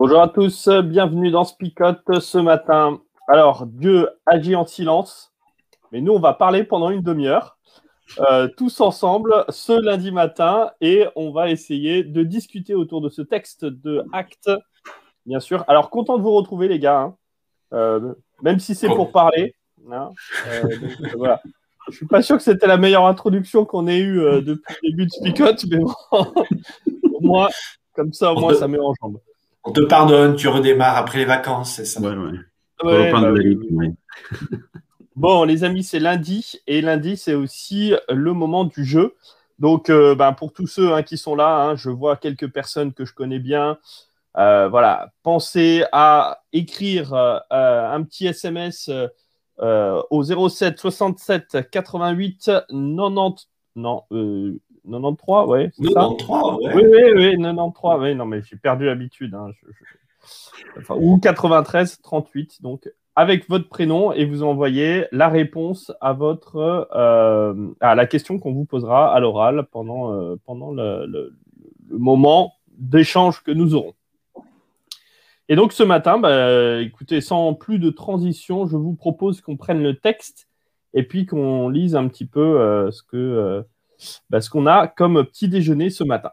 Bonjour à tous, bienvenue dans Spicote ce matin. Alors, Dieu agit en silence, mais nous, on va parler pendant une demi-heure, euh, tous ensemble, ce lundi matin, et on va essayer de discuter autour de ce texte de Acte, bien sûr. Alors, content de vous retrouver, les gars, hein. euh, même si c'est pour parler. Hein. Euh, donc, voilà. Je suis pas sûr que c'était la meilleure introduction qu'on ait eue depuis le début de Spicote, mais bon, pour moi, comme ça, au moins, ça met en jambes. On te pardonne, tu redémarres après les vacances, c'est ça. Ouais, ouais. Ouais, bah, oui. Bon, les amis, c'est lundi et lundi, c'est aussi le moment du jeu. Donc, euh, ben, pour tous ceux hein, qui sont là, hein, je vois quelques personnes que je connais bien. Euh, voilà, pensez à écrire euh, un petit SMS au 07 67 88 90. Non, 93, ouais. 93, ouais. Oui, oui, oui, 93, oui. Non, mais j'ai perdu l'habitude. Hein, ou 93 38. Donc, avec votre prénom et vous envoyez la réponse à votre euh, à la question qu'on vous posera à l'oral pendant, euh, pendant le, le, moment d'échange que nous aurons. Et donc ce matin, bah, écoutez, sans plus de transition, je vous propose qu'on prenne le texte et puis qu'on lise un petit peu euh, ce que bah, ce qu'on a comme petit déjeuner ce matin.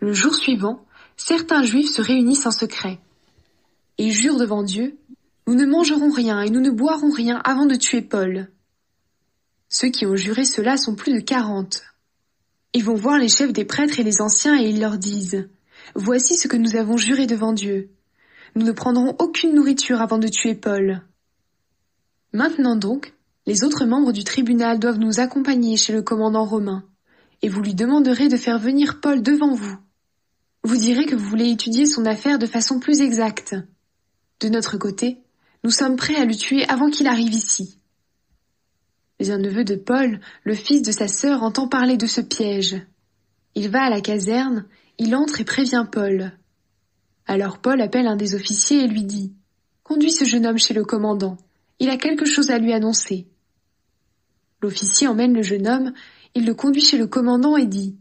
Le jour suivant, certains juifs se réunissent en secret et jurent devant Dieu, nous ne mangerons rien et nous ne boirons rien avant de tuer Paul. Ceux qui ont juré cela sont plus de quarante. Ils vont voir les chefs des prêtres et les anciens et ils leur disent, Voici ce que nous avons juré devant Dieu. Nous ne prendrons aucune nourriture avant de tuer Paul. Maintenant donc, les autres membres du tribunal doivent nous accompagner chez le commandant romain, et vous lui demanderez de faire venir Paul devant vous. Vous direz que vous voulez étudier son affaire de façon plus exacte. De notre côté, nous sommes prêts à le tuer avant qu'il arrive ici. Mais un neveu de Paul, le fils de sa sœur, entend parler de ce piège. Il va à la caserne, il entre et prévient Paul. Alors Paul appelle un des officiers et lui dit Conduis ce jeune homme chez le commandant. Il a quelque chose à lui annoncer. L'officier emmène le jeune homme, il le conduit chez le commandant et dit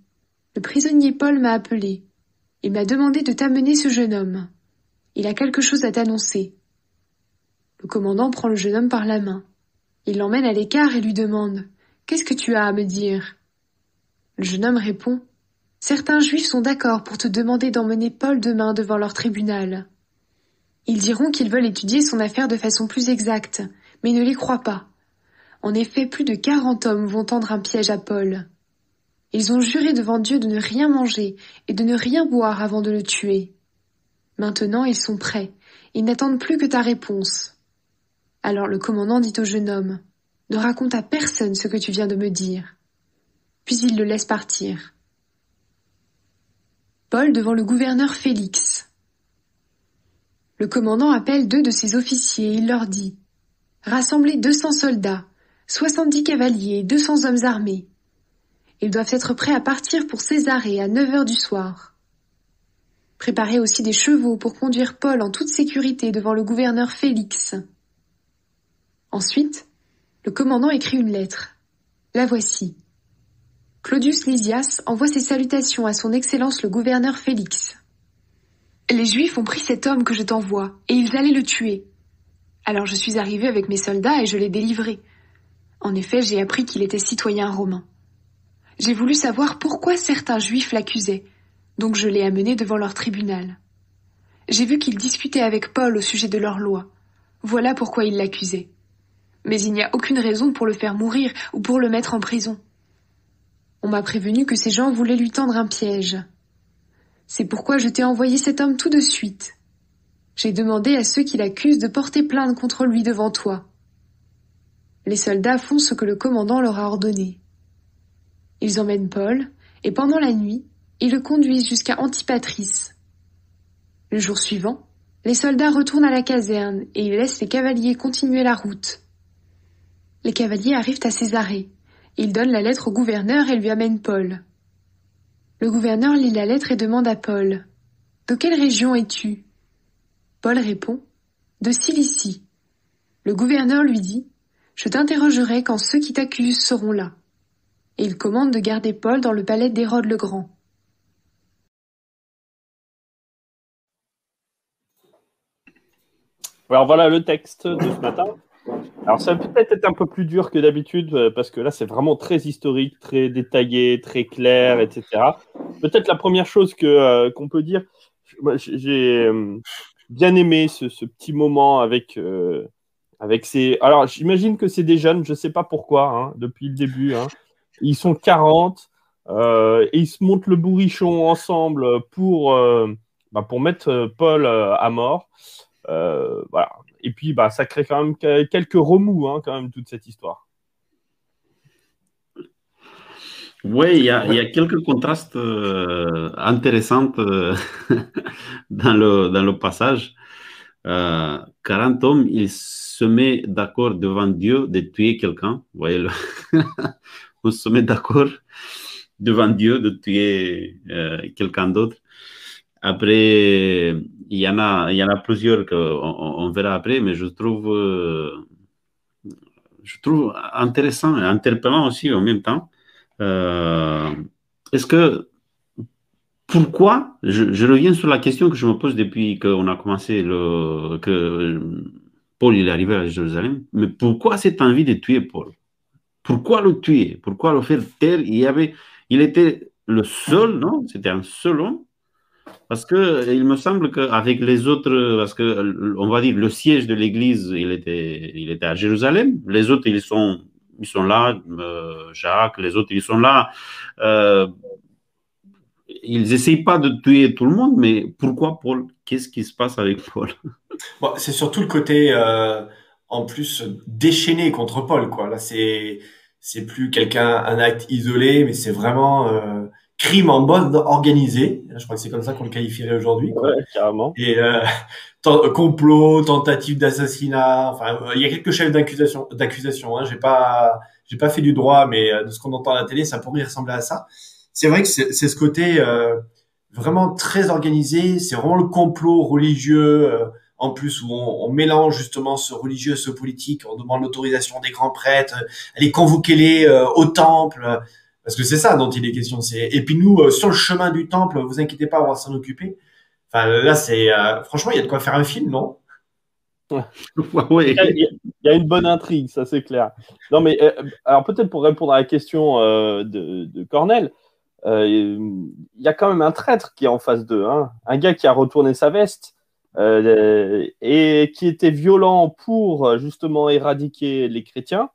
Le prisonnier Paul m'a appelé. Il m'a demandé de t'amener ce jeune homme. Il a quelque chose à t'annoncer. Le commandant prend le jeune homme par la main. Il l'emmène à l'écart et lui demande Qu'est-ce que tu as à me dire? Le jeune homme répond Certains juifs sont d'accord pour te demander d'emmener Paul demain devant leur tribunal. Ils diront qu'ils veulent étudier son affaire de façon plus exacte, mais ne les croient pas. En effet, plus de quarante hommes vont tendre un piège à Paul. Ils ont juré devant Dieu de ne rien manger et de ne rien boire avant de le tuer. Maintenant ils sont prêts, ils n'attendent plus que ta réponse. Alors le commandant dit au jeune homme, Ne raconte à personne ce que tu viens de me dire. Puis il le laisse partir. Paul devant le gouverneur Félix. Le commandant appelle deux de ses officiers et il leur dit Rassemblez deux cents soldats, soixante-dix cavaliers et deux cents hommes armés. Ils doivent être prêts à partir pour Césarée à neuf heures du soir. Préparez aussi des chevaux pour conduire Paul en toute sécurité devant le gouverneur Félix. Ensuite, le commandant écrit une lettre. La voici. Claudius Lysias envoie ses salutations à son Excellence le gouverneur Félix. Les Juifs ont pris cet homme que je t'envoie, et ils allaient le tuer. Alors je suis arrivé avec mes soldats et je l'ai délivré. En effet, j'ai appris qu'il était citoyen romain. J'ai voulu savoir pourquoi certains juifs l'accusaient, donc je l'ai amené devant leur tribunal. J'ai vu qu'ils discutaient avec Paul au sujet de leur loi. Voilà pourquoi ils l'accusaient. Mais il n'y a aucune raison pour le faire mourir ou pour le mettre en prison. On m'a prévenu que ces gens voulaient lui tendre un piège. C'est pourquoi je t'ai envoyé cet homme tout de suite. J'ai demandé à ceux qui l'accusent de porter plainte contre lui devant toi. Les soldats font ce que le commandant leur a ordonné. Ils emmènent Paul, et pendant la nuit, ils le conduisent jusqu'à Antipatrice. Le jour suivant, les soldats retournent à la caserne et ils laissent les cavaliers continuer la route. Les cavaliers arrivent à Césarée. Ils donnent la lettre au gouverneur et lui amènent Paul. Le gouverneur lit la lettre et demande à Paul De quelle région es-tu? Paul répond De Cilicie. Le gouverneur lui dit je t'interrogerai quand ceux qui t'accusent seront là. » Et il commande de garder Paul dans le palais d'Hérode le Grand. Alors voilà le texte de ce matin. Alors ça va peut-être être un peu plus dur que d'habitude euh, parce que là c'est vraiment très historique, très détaillé, très clair, etc. Peut-être la première chose que euh, qu'on peut dire, j'ai euh, bien aimé ce, petit moment avec avec ces. Alors j'imagine que c'est des jeunes, je ne sais pas pourquoi, hein, depuis le début. Hein. Ils sont 40 et ils se montent le bourrichon ensemble pour bah, pour mettre Paul à mort. et puis, bah, ça crée quand même quelques remous, hein, quand même, toute cette histoire. Oui, il y, a, quelques contrastes euh, intéressants euh, dans, le, dans le passage. Euh, 40 hommes, ils se mettent d'accord devant Dieu de tuer quelqu'un. Vous voyez, on se met d'accord devant Dieu de tuer euh, quelqu'un d'autre. Après, il y en a, il y en a plusieurs qu'on on verra après, mais je trouve, euh, je trouve intéressant et interpellant aussi en même temps. Euh, est-ce que, pourquoi, je, reviens sur la question que je me pose depuis qu'on a commencé, que Paul est arrivé à Jérusalem, mais pourquoi cette envie de tuer Paul? Pourquoi le tuer? Pourquoi le faire taire? Il était le seul, non? C'était un seul homme parce que il me semble qu'avec les autres, parce que on va dire le siège de l'Église, il était, à Jérusalem. Les autres, ils sont, ils sont là. Euh, Jacques, les autres, ils sont là. Euh, ils n'essayent pas de tuer tout le monde, mais pourquoi Paul? Qu'est-ce qui se passe avec Paul? Bon, C'est surtout le côté, euh, en plus, déchaîné contre Paul. Quoi. Là, c'est, c'est plus quelqu'un, un acte isolé, mais c'est vraiment euh, crime en bande organisée. Je crois que c'est comme ça qu'on le qualifierait aujourd'hui. Ouais, carrément. Et euh, complot, tentative d'assassinat. Enfin, il y a quelques chefs d'accusation. D'accusation. Hein. J'ai pas, j'ai pas fait du droit, mais euh, de ce qu'on entend à la télé, ça pourrait ressembler à ça. C'est vrai que c'est ce côté euh, vraiment très organisé. C'est vraiment le complot religieux. Euh, en plus où on, on, mélange justement ce religieux, ce politique, on demande l'autorisation des grands prêtres, allez convoquez-les euh, au temple, parce que c'est ça dont il est question. C'est et puis nous euh, sur le chemin du temple, vous inquiétez pas, on va s'en occuper. Enfin là, c'est euh, franchement, il y a de quoi faire un film, non? Ouais. il, y a, une bonne intrigue, ça c'est clair. Non mais euh, alors peut-être pour répondre à la question de, de, Cornel, il y a quand même un traître qui est en face d'eux, hein. un gars qui a retourné sa veste. et qui était violent pour justement éradiquer les chrétiens,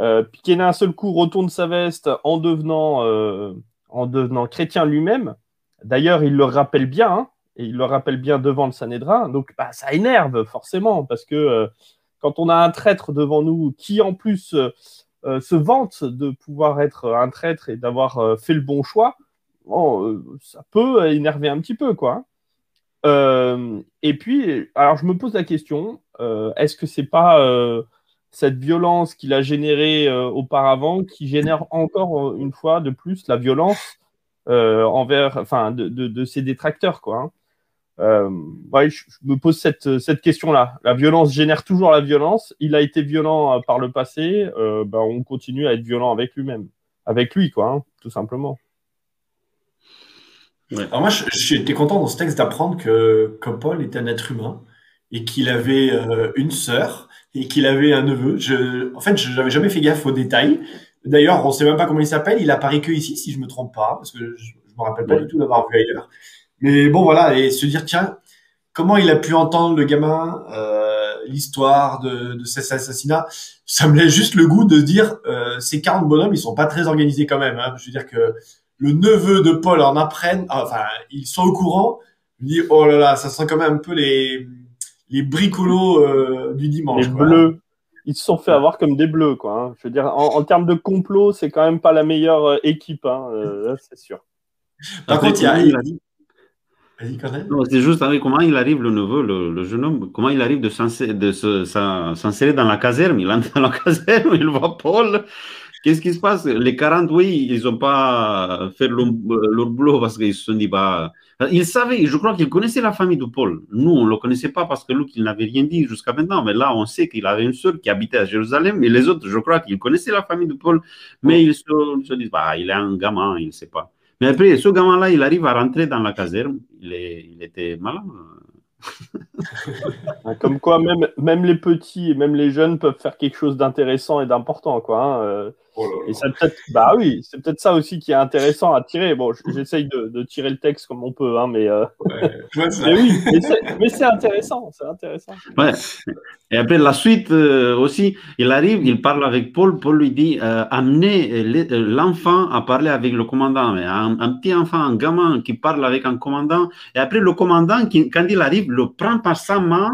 euh, puis qui d'un seul coup retourne sa veste en devenant, euh, en devenant chrétien lui-même. D'ailleurs, il le rappelle bien, hein, et il le rappelle bien devant le Sanhédrin. Donc, bah, ça énerve forcément, parce que euh, quand on a un traître devant nous qui, en plus, se vante de pouvoir être un traître et d'avoir fait le bon choix, bon, ça peut énerver un petit peu, quoi. et puis, alors je me pose la question, est-ce que c'est pas cette violence qu'il a générée euh, auparavant, qui génère encore euh, une fois de plus la violence euh, envers, enfin, de, de, ses détracteurs, quoi. Hein. Je, me pose cette, cette question-là. La violence génère toujours la violence. Il a été violent par le passé. Ben, on continue à être violent avec lui-même, avec lui, quoi, hein, tout simplement. Alors moi, j'étais content dans ce texte d'apprendre que, que Paul était un être humain et qu'il avait une sœur et qu'il avait un neveu. Je, en fait, je n'avais jamais fait gaffe aux détails. D'ailleurs, on sait même pas comment il s'appelle. Il apparaît que ici, si je me trompe pas, parce que je, je me rappelle pas du tout l'avoir vu ailleurs. Mais bon, voilà, et se dire tiens, comment il a pu entendre le gamin euh, l'histoire de, de cet assassinat Ça me laisse juste le goût de dire euh, ces 40 bonhommes, ils sont pas très organisés quand même. Hein. Je veux dire que le neveu de Paul en apprenne, enfin, ils sont au courant. Je me dis oh là là, ça sent quand même un peu les les bricolos euh, du dimanche. Les bleus. Ils se sont fait avoir comme des bleus, quoi. Hein. Je veux dire, en, termes de complot, c'est quand même pas la meilleure équipe, hein, euh, c'est sûr. Par contre, il, a, il dit. C'est juste comment il arrive, le neveu, le, jeune homme, comment il arrive de s'insérer dans la caserne? Il entre dans la caserne, il voit Paul. Qu'est-ce qui se passe? Les 40, oui, ils n'ont pas fait leur, leur boulot parce qu'ils se sont dit, bah, il savait, je crois qu'il connaissait la famille de Paul. Nous, on ne le connaissait pas parce que Luc, il n'avait rien dit jusqu'à maintenant. Mais là, on sait qu'il avait une sœur qui habitait à Jérusalem. Et les autres, je crois qu'ils connaissaient la famille de Paul. Mais ils se, disent, bah, il est un gamin, il ne sait pas. Mais après, ce gamin-là, il arrive à rentrer dans la caserne. Il, est, il était malin. Comme quoi, même, même les petits et même les jeunes peuvent faire quelque chose d'intéressant et d'important, quoi. Hein, euh. Oh et ça peut-être, bah oui, c'est peut-être ça aussi qui est intéressant à tirer. Bon, j'essaye de, tirer le texte comme on peut, hein, mais, euh, mais oui, mais c'est intéressant, c'est intéressant. Ouais. Et après la suite euh, aussi, il arrive, il parle avec Paul. Paul lui dit euh, amenez l'enfant à parler avec le commandant, mais un, petit enfant, un gamin qui parle avec un commandant. Et après le commandant, qui, quand il arrive, le prend par sa main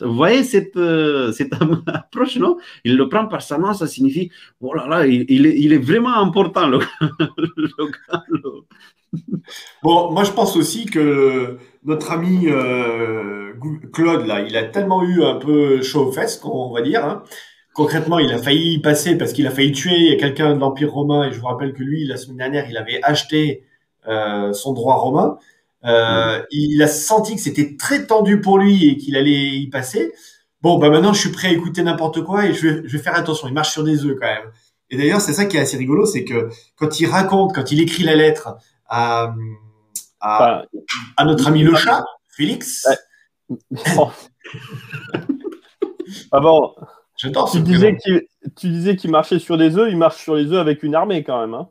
vous voyez cette, euh, cette approche, non? Il le prend par sa main, ça signifie, oh là là, il, est, vraiment important, le, Bon, moi je pense aussi que notre ami euh, Claude, là, il a tellement eu un peu chaud aux fesses, on va dire. Hein. Concrètement, il a failli passer parce qu'il a failli tuer quelqu'un de l'Empire romain. Et je vous rappelle que lui, la semaine dernière, il avait acheté euh, son droit romain. Euh, il a senti que c'était très tendu pour lui et qu'il allait y passer. Bon, bah maintenant, je suis prêt à écouter n'importe quoi et je vais, je vais faire attention. Il marche sur des œufs quand même. Et d'ailleurs, c'est ça qui est assez rigolo, c'est que quand il raconte, quand il écrit la lettre à, à, à notre ami le chat, Félix. ah bon. Tu disais, tu disais qu'il marchait sur des œufs, il marche sur les œufs avec une armée quand même. Hein.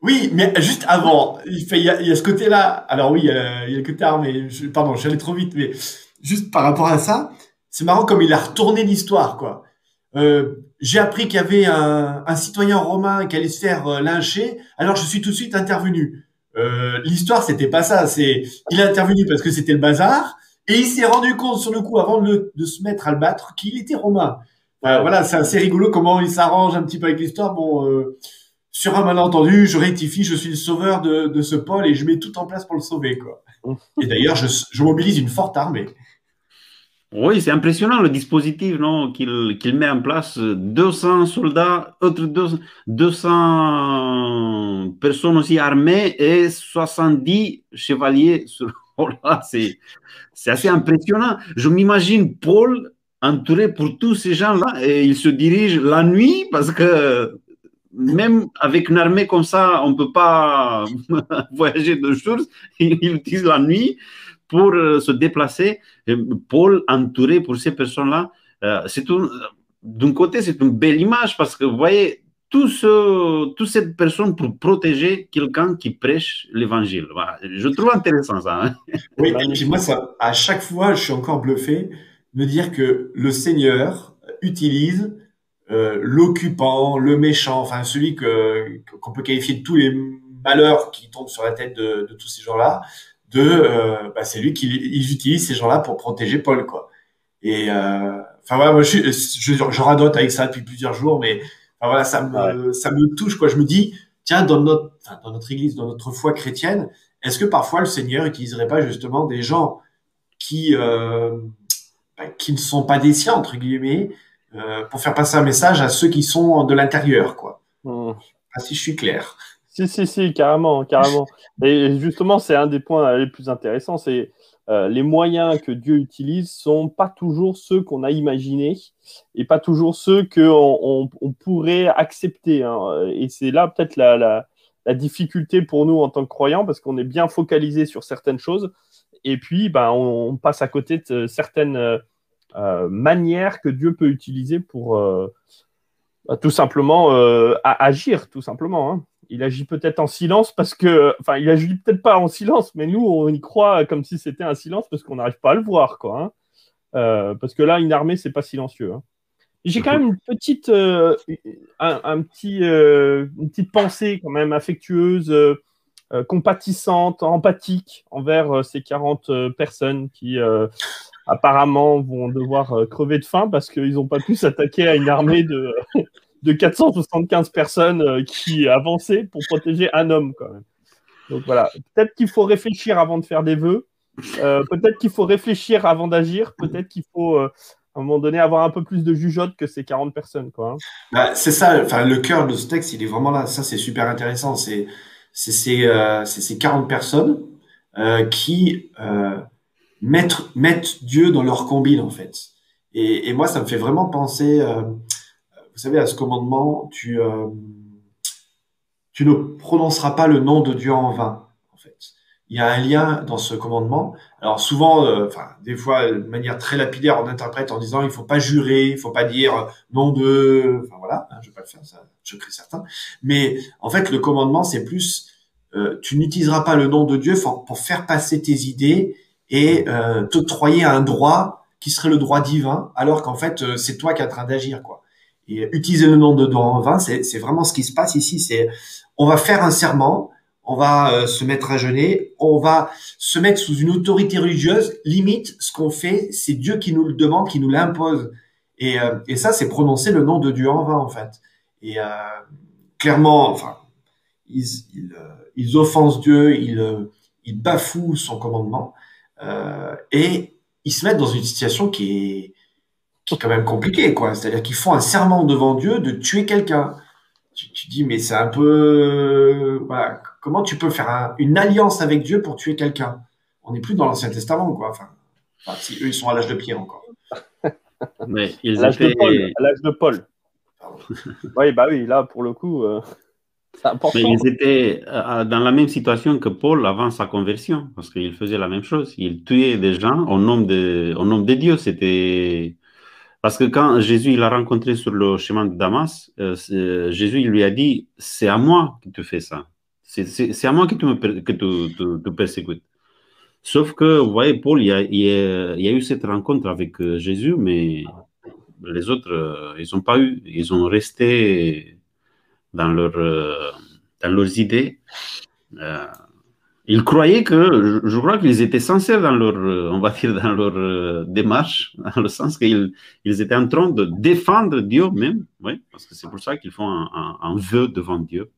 Oui, mais juste avant, il, fait, il, y, a, il y a ce côté-là. Alors oui, il y a, le côté armé. Je, pardon, j'allais trop vite, mais juste par rapport à ça, c'est marrant comme il a retourné l'histoire, quoi. Euh, j'ai appris qu'il y avait un, un, citoyen romain qui allait se faire euh, lyncher, alors je suis tout de suite intervenu. Euh, l'histoire, c'était pas ça. C'est, il a intervenu parce que c'était le bazar, et il s'est rendu compte sur le coup, avant de, de se mettre à le battre, qu'il était romain. voilà, c'est assez rigolo comment il s'arrange un petit peu avec l'histoire. Bon, euh, sur un malentendu, je rectifie, je suis le sauveur de, ce Paul et je mets tout en place pour le sauver. Quoi. Et d'ailleurs, je, mobilise une forte armée. Oui, c'est impressionnant le dispositif non, qu'il met en place. 200 soldats, autres 200 personnes aussi armées et 70 chevaliers. Oh c'est assez impressionnant. Je m'imagine Paul entouré pour tous ces gens-là et il se dirige la nuit parce que même avec une armée comme ça, on ne peut pas voyager de jour. Il utilise la nuit pour euh, se déplacer. Paul, entouré pour ces personnes-là, euh, c'est d'un côté, c'est une belle image parce que vous voyez, tout ce, toute cette pour protéger quelqu'un qui prêche l'évangile. Je trouve intéressant ça. Hein. Oui, et puis moi, ça, à chaque fois, je suis encore bluffé de me dire que le Seigneur utilise euh, l'occupant, le méchant, enfin celui que qu'on peut qualifier de tous les malheurs qui tombent sur la tête de, de tous ces gens-là, de euh, bah, c'est lui qui ils utilisent ces gens-là pour protéger Paul quoi. Et euh, enfin voilà, moi je, je, je, radote avec ça depuis plusieurs jours, mais enfin, voilà ça me ça me touche quoi. Je me dis tiens dans notre enfin, dans notre église, dans notre foi chrétienne, est-ce que parfois le Seigneur utiliserait pas justement des gens qui euh, bah, qui ne sont pas des siens entre guillemets euh, pour faire passer un message à ceux qui sont de l'intérieur, quoi. Hmm. Ah, si je suis clair. Si, si, si, carrément, carrément. Et justement, c'est un des points les plus intéressants, c'est euh, les moyens que Dieu utilise sont pas toujours ceux qu'on a imaginés et pas toujours ceux qu'on on, pourrait accepter. Hein. Et c'est là peut-être la, la, la, difficulté pour nous en tant que croyants parce qu'on est bien focalisé sur certaines choses et puis ben, on, on passe à côté de certaines euh, manière que Dieu peut utiliser pour euh, tout simplement euh, agir, tout simplement. Hein. Il agit peut-être en silence parce que, enfin, il agit peut-être pas en silence, mais nous, on y croit comme si c'était un silence parce qu'on n'arrive pas à le voir, quoi. Hein. parce que là, une armée, c'est pas silencieux. Hein. J'ai quand même une petite, un, petit, une petite pensée quand même affectueuse, compatissante, empathique envers ces 40 personnes qui apparemment vont devoir euh, crever de faim parce qu'ils n'ont pas pu s'attaquer à une armée de, de 475 personnes euh, qui avançaient pour protéger un homme quand même. Donc voilà, peut-être qu'il faut réfléchir avant de faire des vœux, euh, peut-être qu'il faut réfléchir avant d'agir, peut-être qu'il faut à un moment donné avoir un peu plus de jugeote que ces 40 personnes. Hein. bah, c'est ça, le cœur de ce texte, il est vraiment là. Ça, c'est super intéressant. C'est ces, ces 40 personnes qui mettre, mettre Dieu dans leur combine, en fait. Et, et moi, ça me fait vraiment penser, euh, vous savez, à ce commandement, tu, euh, tu ne prononceras pas le nom de Dieu en vain, en fait. il y a un lien dans ce commandement. Alors souvent, euh, enfin des fois de manière très lapidaire, on interprète en disant il faut pas jurer, il faut pas dire nom de, enfin voilà, hein, je vais pas le faire, ça, je crée certains. Mais en fait, le commandement, c'est plus euh, tu n'utiliseras pas le nom de Dieu pour, faire passer tes idées et euh, t'octroyer un droit qui serait le droit divin, alors qu'en fait euh, c'est toi qui es en train d'agir quoi. Et utiliser le nom de Dieu en vain, c'est vraiment ce qui se passe ici. C'est on va faire un serment on va euh, se mettre à jeûner, on va se mettre sous une autorité religieuse. Limite, ce qu'on fait, c'est Dieu qui nous le demande, qui nous l'impose. Et, euh, et ça, c'est prononcer le nom de Dieu en vain, en fait. Et euh, clairement, enfin, ils, ils, ils, offensent Dieu, ils, ils bafouent son commandement, et ils se mettent dans une situation qui est, qui est quand même compliquée, quoi. C'est-à-dire qu'ils font un serment devant Dieu de tuer quelqu'un. Tu, tu dis, mais c'est un peu, voilà, comment tu peux faire une alliance avec Dieu pour tuer quelqu'un? On n'est plus dans l'Ancien Testament, quoi. Enfin, si eux, ils sont à l'âge de Pierre encore. Mais ils à l'âge de Paul. oui, bah oui, là, pour le coup, euh. Mais ils étaient euh, dans la même situation que Paul avant sa conversion, parce qu'il faisait la même chose. Il tuait des gens au nom de, au nom de Dieu. C'était parce que quand Jésus il a rencontré sur le chemin de Damas, euh, Jésus il lui a dit c'est à moi qui te fais ça. C'est à moi que tu, me, que tu, tu, persécutes. Sauf que, vous voyez, Paul, il y, a, il, a, il y a, eu cette rencontre avec euh, Jésus, mais les autres, euh, ils n'ont pas eu. Ils ont resté dans, leur, euh, dans leurs idées. ils croyaient que, je crois qu'ils étaient sincères dans leur, on va dire, dans leur démarche, dans le sens qu'ils ils étaient en train de défendre Dieu même, oui, parce que c'est pour ça qu'ils font un, un, un, vœu devant Dieu.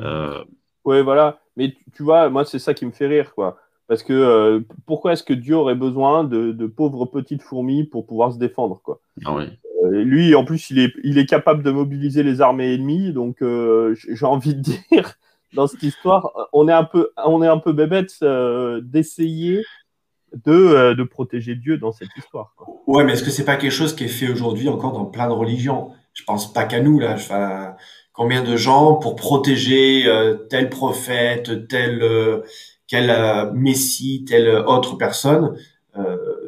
Euh, Ouais, voilà. Mais tu, vois, moi, c'est ça qui me fait rire, quoi. Parce que euh, pourquoi est-ce que Dieu aurait besoin de, pauvres petites fourmis pour pouvoir se défendre, quoi? Ah euh, Lui, en plus, il est, capable de mobiliser les armées ennemies. Donc, euh, j'ai envie de dire, dans cette histoire, on est un peu, on bébête d'essayer de, protéger Dieu dans cette histoire. Quoi. Ouais, mais est-ce que c'est pas quelque chose qui est fait aujourd'hui encore dans plein de religions? Je pense pas qu'à nous là. Combien de gens pour protéger euh, tel prophète, tel euh, euh, messie, telle autre personne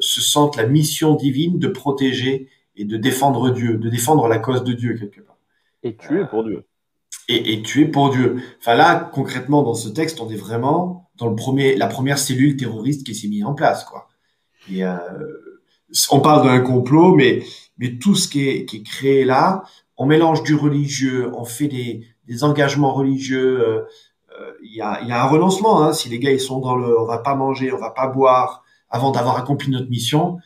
se sentent la mission divine de protéger et de défendre Dieu, de défendre la cause de Dieu quelque part. Et tuer pour Dieu. Et, et tuer pour Dieu. Enfin là, concrètement, dans ce texte, on est vraiment dans le premier, la première cellule terroriste qui s'est mise en place, quoi. Et on parle d'un complot, mais mais tout ce qui est, qui est créé là, on mélange du religieux, on fait des, des engagements religieux. Euh, euh, il y, a, y, a, un renoncement. Hein, si les gars ils sont dans le, on va pas manger, on va pas boire avant d'avoir accompli notre mission.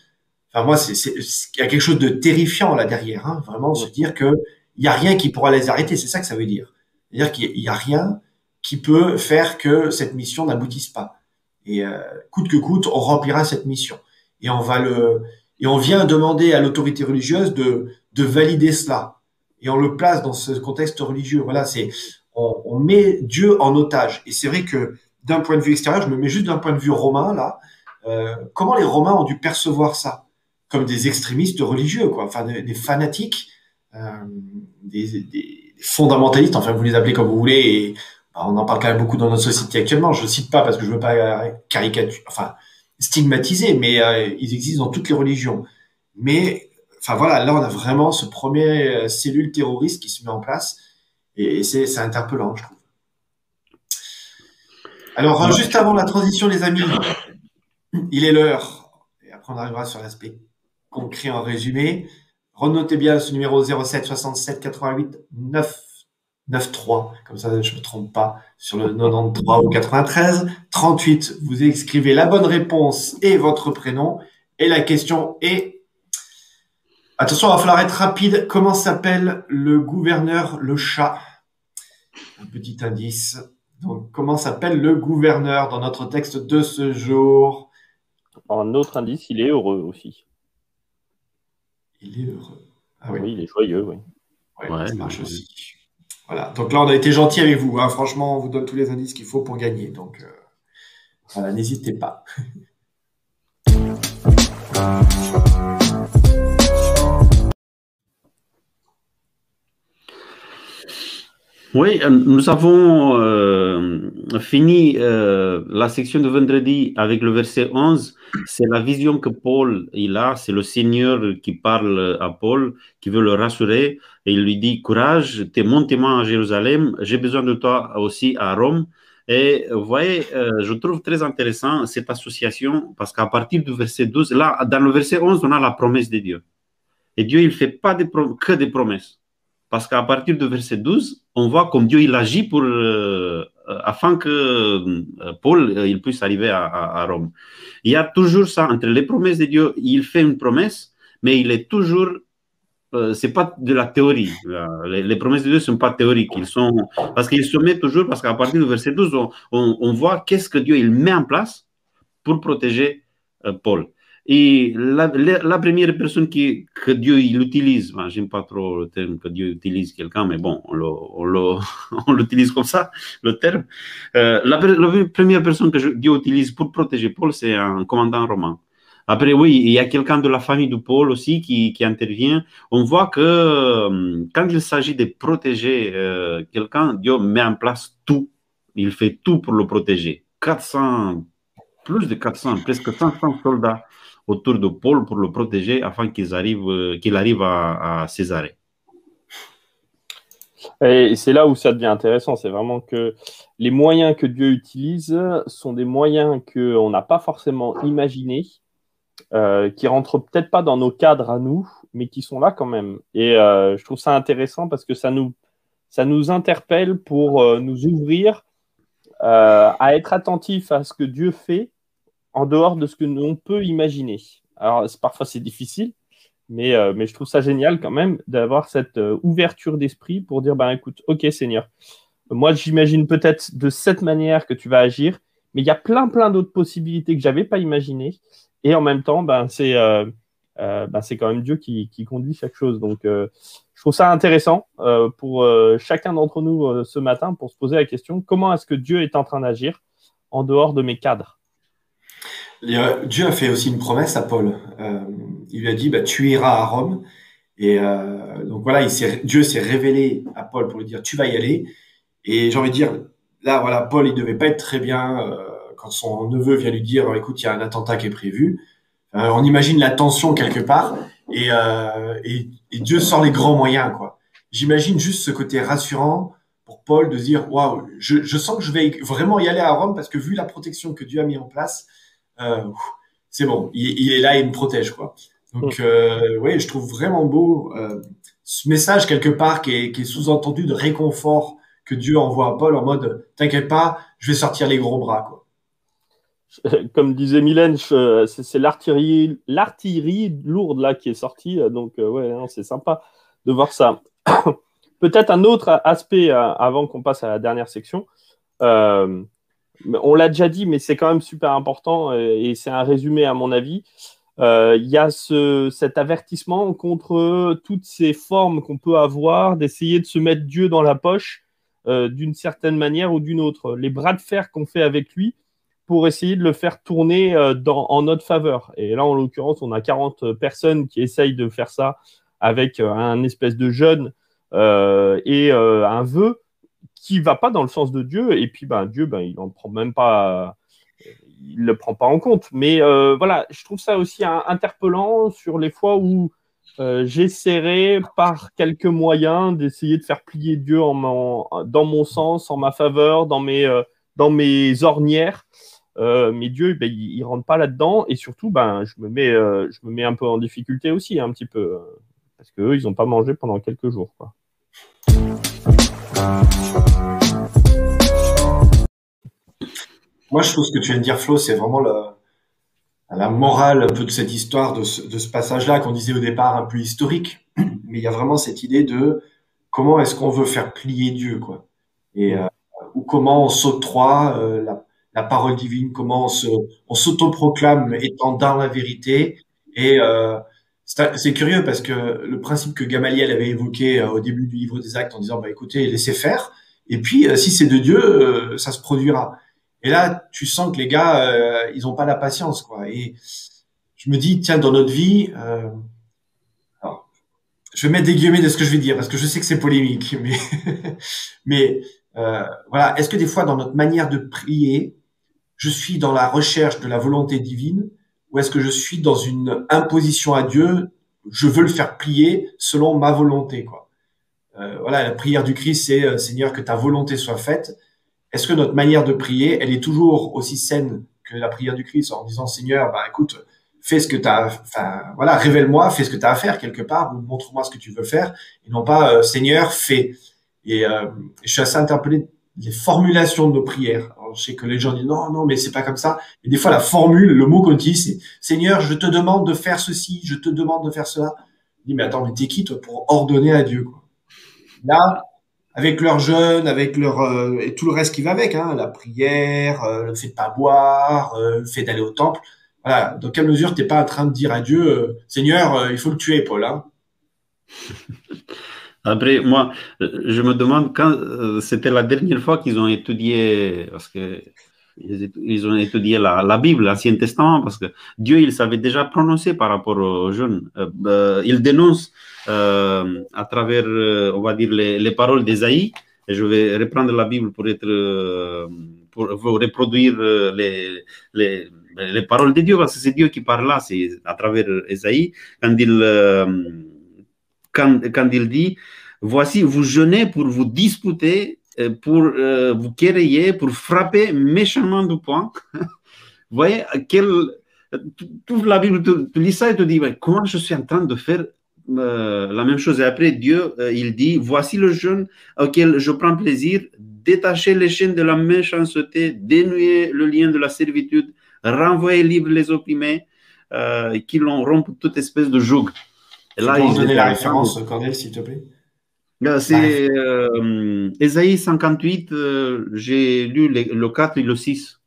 Enfin moi, c'est, il y a quelque chose de terrifiant là derrière. Hein, vraiment se dire que il y a rien qui pourra les arrêter. C'est ça que ça veut dire. C'est-à-dire qu'il y a rien qui peut faire que cette mission n'aboutisse pas. Et euh, coûte que coûte, on remplira cette mission. Et on va le, et on vient demander à l'autorité religieuse de, de valider cela et on le place dans ce contexte religieux. Voilà, c'est on, on, met Dieu en otage. Et c'est vrai que d'un point de vue extérieur, je me mets juste d'un point de vue romain là. Euh, comment les Romains ont dû percevoir ça? Comme des extrémistes religieux, quoi, enfin des, fanatiques, euh, des, des, fondamentalistes, enfin vous les appelez comme vous voulez. Et, bah, on en parle quand même beaucoup dans notre société actuellement. Je ne cite pas parce que je veux pas caricaturer, enfin stigmatiser, mais euh, ils existent dans toutes les religions. Mais enfin voilà, là on a vraiment ce premier euh, cellule terroriste qui se met en place et c'est interpellant, je trouve. Alors juste avant la transition, les amis, il est l'heure et après on arrivera sur l'aspect concret en résumé. Renotez bien ce numéro 07 67 88 9 93, comme ça je ne me trompe pas, sur le 93 ou 93. 38, vous écrivez la bonne réponse et votre prénom. Et la question est Attention, il va falloir être rapide. Comment s'appelle le gouverneur le chat? Un petit indice. Donc, comment s'appelle le gouverneur dans notre texte de ce jour? Un autre indice, il est heureux aussi. Il est heureux. Ah oui. il est joyeux, oui. Ouais, ça marche aussi. Voilà. Donc là, on a été gentil avec vous. Hein. Franchement, on vous donne tous les indices qu'il faut pour gagner. Donc, euh, voilà, n'hésitez pas. Oui, euh, nous avons euh, fini euh, la section de vendredi avec le verset 11. C'est la vision que Paul a, c'est le Seigneur qui parle à Paul, qui veut le rassurer, et il lui dit, courage, tu es mon témoin à Jérusalem, j'ai besoin de toi aussi à Rome. Et vous voyez, je trouve très intéressant cette association, parce qu'à partir du verset 12, là, dans le verset 11, on a la promesse de Dieu. Et Dieu, il ne fait pas que des promesses. Parce qu'à partir du verset 12, on voit comme Dieu il agit pour, euh, afin que euh, Paul euh, il puisse arriver à, Rome. Il y a toujours ça entre les promesses de Dieu. Il fait une promesse, mais il est toujours c'est pas de la théorie. Les, promesses de Dieu ne sont pas théoriques. Ils sont, parce qu'il se met toujours, parce qu'à partir du verset 12, on, on voit qu'est-ce que Dieu il met en place pour protéger Paul. Et la, première personne que Dieu il utilise, ben, j'aime pas trop le terme que Dieu utilise quelqu'un, mais bon, on l'utilise comme ça, le terme. Euh, la, première personne que Dieu utilise pour protéger Paul, c'est un commandant romain. Après, oui, il y a quelqu'un de la famille de Paul aussi qui, qui intervient. On voit que euh, quand il s'agit de protéger euh, quelqu'un, Dieu met en place tout. Il fait tout pour le protéger. 400, plus de 400, presque 500 soldats autour de Paul pour le protéger afin qu'il arrive, euh, qu'il arrive à, à Césarée. Et c'est là où ça devient intéressant, c'est vraiment que les moyens que Dieu utilise sont des moyens qu'on n'a pas forcément imaginés, euh, qui rentrent peut-être pas dans nos cadres à nous, mais qui sont là quand même. Et euh, je trouve ça intéressant parce que ça nous, ça nous interpelle pour euh, nous ouvrir à être attentifs à ce que Dieu fait en dehors de ce que l'on peut imaginer. Alors, parfois, c'est difficile, mais, euh, mais je trouve ça génial quand même d'avoir cette euh, ouverture d'esprit pour dire, ben écoute, ok Seigneur, moi j'imagine peut-être de cette manière que tu vas agir, mais il y a plein plein d'autres possibilités que j'avais pas imaginées, et en même temps, ben c'est euh, ben, c'est quand même Dieu qui, qui, conduit chaque chose. Donc, je trouve ça intéressant pour chacun d'entre nous ce matin pour se poser la question comment est-ce que Dieu est en train d'agir en dehors de mes cadres? Dieu a fait aussi une promesse à Paul. Euh, il lui a dit, bah, tu iras à Rome. Et euh, donc voilà, il Dieu s'est révélé à Paul pour lui dire, tu vas y aller. Et j'ai envie de dire, là, voilà, Paul, il devait pas être très bien euh, quand son neveu vient lui dire, écoute, il y a un attentat qui est prévu. on imagine la tension quelque part. Et, et, et, Dieu sort les grands moyens, quoi. J'imagine juste ce côté rassurant pour Paul de dire, waouh, je, je sens que je vais vraiment y aller à Rome parce que vu la protection que Dieu a mis en place, euh, c'est bon, il, est là, il me protège quoi. Donc mm. euh, oui, je trouve vraiment beau euh, ce message quelque part qui est, sous-entendu de réconfort que Dieu envoie à Paul en mode t'inquiète pas, je vais sortir les gros bras quoi. Comme disait Mylène, c'est l'artillerie, l'artillerie lourde là qui est sortie, donc ouais, c'est sympa de voir ça. Peut-être un autre aspect avant qu'on passe à la dernière section on l'a déjà dit, mais c'est quand même super important euh, et c'est un résumé à mon avis. Euh, il y a cet avertissement contre toutes ces formes qu'on peut avoir d'essayer de se mettre Dieu dans la poche euh, d'une certaine manière ou d'une autre. Les bras de fer qu'on fait avec lui pour essayer de le faire tourner en notre faveur. Et là, en l'occurrence, on a 40 personnes qui essayent de faire ça avec un espèce de jeûne et un vœu qui va pas dans le sens de Dieu, et puis ben, Dieu, ben, il en prend même pas, il le prend pas en compte. Mais euh, voilà, je trouve ça aussi interpellant sur les fois où euh, j'essaierai par quelques moyens d'essayer de faire plier Dieu en dans mon sens, en ma faveur, dans mes, euh, dans mes ornières. mais Dieu, ben, il, ne rentre pas là-dedans, et surtout, ben, je me mets, je me mets un peu en difficulté aussi, un petit peu, parce qu'eux, ils n'ont pas mangé pendant quelques jours. Quoi. Moi, je trouve ce que tu viens de dire, Flo, c'est vraiment la, morale un peu de cette histoire, de ce, passage-là qu'on disait au départ un peu historique. Mais il y a vraiment cette idée de comment est-ce qu'on veut faire plier Dieu, quoi. Et euh, ou comment on s'octroie euh, la, parole divine, comment on s'autoproclame étant dans la vérité. Et euh, c'est curieux parce que le principe que Gamaliel avait évoqué euh, au début du livre des Actes en disant bah écoutez laissez faire et puis euh, si c'est de Dieu euh, ça se produira. Et là tu sens que les gars ils ont pas la patience quoi. Et je me dis tiens dans notre vie je vais mettre des guillemets de ce que je vais dire parce que je sais que c'est polémique, mais, mais voilà. Est-ce que des fois, dans notre manière de prier, je suis dans la recherche de la volonté divine ou est-ce que je suis dans une imposition à Dieu Je veux le faire plier selon ma volonté, quoi. Euh, voilà, la prière du Christ, c'est euh, Seigneur que ta volonté soit faite. Est-ce que notre manière de prier, elle est toujours aussi saine que la prière du Christ en disant Seigneur, bah écoute, fais ce que tu as, enfin voilà, révèle-moi, fais ce que tu as à faire quelque part, ou montre-moi ce que tu veux faire, et non pas euh, Seigneur, fais. Et je suis assez interpellé des formulations de nos prières. Je sais que les gens disent non, non, mais c'est pas comme ça. Et des fois, la formule, le mot qu'on dit, c'est Seigneur, je te demande de faire ceci, je te demande de faire cela. Je dis mais attends, mais t'es qui toi pour ordonner à Dieu quoi? Là, avec leur jeûne, avec leur euh, et tout le reste qui va avec, hein, la prière, le fait de pas boire, le fait d'aller au temple voilà, dans quelle mesure t'es pas en train de dire à Dieu, euh, Seigneur, euh, il faut le tuer, Paul. Hein? Après, moi, je me demande quand euh, c'était la dernière fois qu'ils ont étudié, parce que ils ont étudié la, Bible, l'Ancien Testament, parce que Dieu, il savait déjà prononcer par rapport aux jeunes. il dénonce à travers, on va dire, les, paroles d'Ésaïe. Je vais reprendre la Bible pour être, pour, reproduire les, les les paroles de Dieu, parce que c'est Dieu qui parle là, c'est à travers Esaïe, quand il, euh, quand, il dit, voici, vous jeûnez pour vous disputer, euh, pour euh, vous quereiller, pour frapper méchamment du poing. vous voyez, toute la Bible, tu, lis ça et tu dis, comment je suis en train de faire la même chose. Et après, Dieu, il dit, voici le jeûne auquel je prends plaisir, détacher les chaînes de la méchanceté, dénouer le lien de la servitude, renvoyer libre les opprimés, euh, qui l'ont rompu toute espèce de joug. Et là, ils donner la référence, Cornel, s'il te plaît? C'est euh, Ésaïe 58, euh, j'ai lu le 4 et le 6.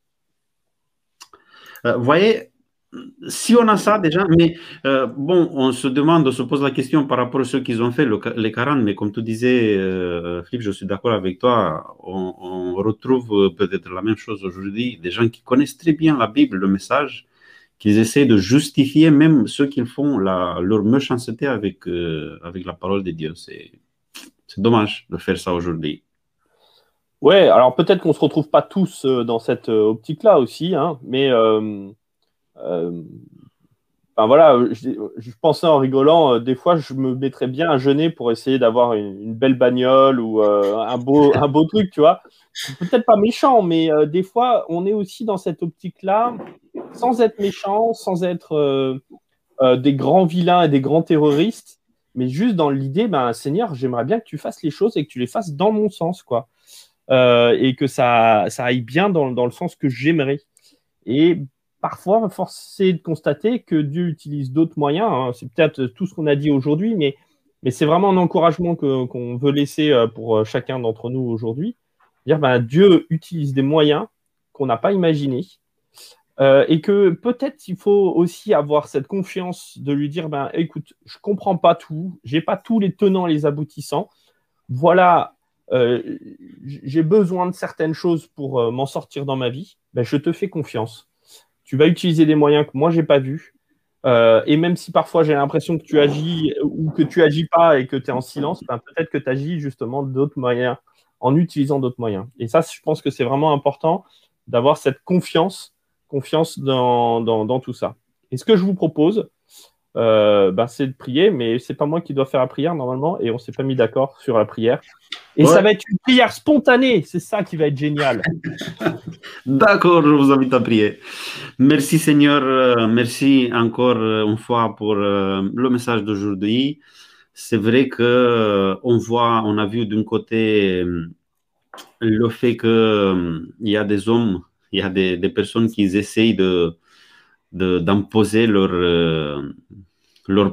Vous voyez, si on a ça déjà, mais euh, bon, on se demande, on se pose la question par rapport à ceux qui ont fait les 40, mais comme tu disais, euh, Philippe, je suis d'accord avec toi, on, retrouve peut-être la même chose aujourd'hui, des gens qui connaissent très bien la Bible, le message, qu'ils essaient de justifier même ceux qui font la, leur méchanceté avec, euh, avec la parole de Dieu. C'est dommage de faire ça aujourd'hui. Ouais, alors peut-être qu'on ne se retrouve pas tous dans cette optique-là aussi, hein, mais euh, enfin voilà, je, pensais en rigolant, euh, des fois je me mettrais bien à jeûner pour essayer d'avoir une, belle bagnole ou euh, un, beau, beau truc, tu vois. Peut-être pas méchant, mais des fois on est aussi dans cette optique-là, sans être méchant, sans être des grands vilains et des grands terroristes, mais juste dans l'idée, ben, Seigneur, j'aimerais bien que tu fasses les choses et que tu les fasses dans mon sens, quoi. et que ça, ça aille bien dans, dans le sens que j'aimerais. Et parfois, forcé de constater que Dieu utilise d'autres moyens. Hein. C'est peut-être tout ce qu'on a dit aujourd'hui, mais, c'est vraiment un encouragement qu'on veut laisser euh, pour euh, chacun d'entre nous aujourd'hui. Dire, ben, Dieu utilise des moyens qu'on n'a pas imaginés. Euh, et que peut-être il faut aussi avoir cette confiance de lui dire ben écoute je comprends pas tout j'ai pas tous les tenants les aboutissants voilà j'ai besoin de certaines choses pour m'en sortir dans ma vie ben, je te fais confiance tu vas utiliser des moyens que moi, je n'ai pas vus. Euh, et même si parfois j'ai l'impression que tu agis ou que tu agis pas et que tu es en silence, ben, peut-être que tu agis justement d'autres moyens, en utilisant d'autres moyens. Et ça, je pense que c'est vraiment important d'avoir cette confiance, confiance dans, dans, tout ça. Et ce que je vous propose, euh, ben, c'est de prier, mais c'est pas moi qui dois faire la prière normalement, et on s'est pas mis d'accord sur la prière. Et ça va être une prière spontanée, c'est ça qui va être génial. D'accord, je vous invite à prier. Merci Seigneur, euh, merci encore euh, une fois pour le message d'aujourd'hui. C'est vrai que on voit, on a vu d'un côté le fait qu'il y a des hommes, il y a des, personnes qui essayent de d'imposer leur,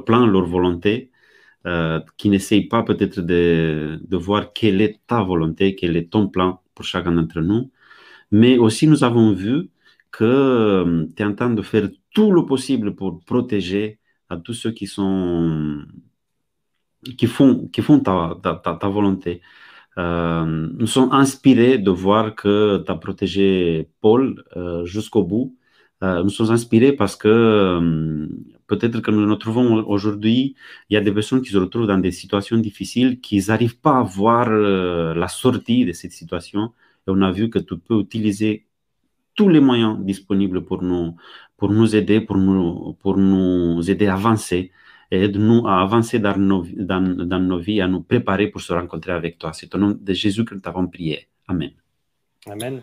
plan, leur volonté, euh, qui n'essayent pas peut-être de, de, voir quelle est ta volonté, quel est ton plan pour chacun d'entre nous. Mais aussi, nous avons vu que euh, tu es en train de faire tout le possible pour protéger à tous ceux qui sont qui font, qui font ta, volonté. Euh, nous sommes inspirés de voir que tu as protégé Paul jusqu'au bout nous sommes inspirés parce que peut-être que nous nous trouvons aujourd'hui, il y a des personnes qui se retrouvent dans des situations difficiles, qui n'arrivent pas à voir la sortie de cette situation. On a vu que tu peux utiliser tous les moyens disponibles pour nous, pour nous aider, pour nous, pour nous aider à avancer et aide-nous à avancer dans nos, dans, dans nos vies, à nous préparer pour se rencontrer avec toi. C'est au nom de Jésus que nous t'avons prié. Amen. Amen.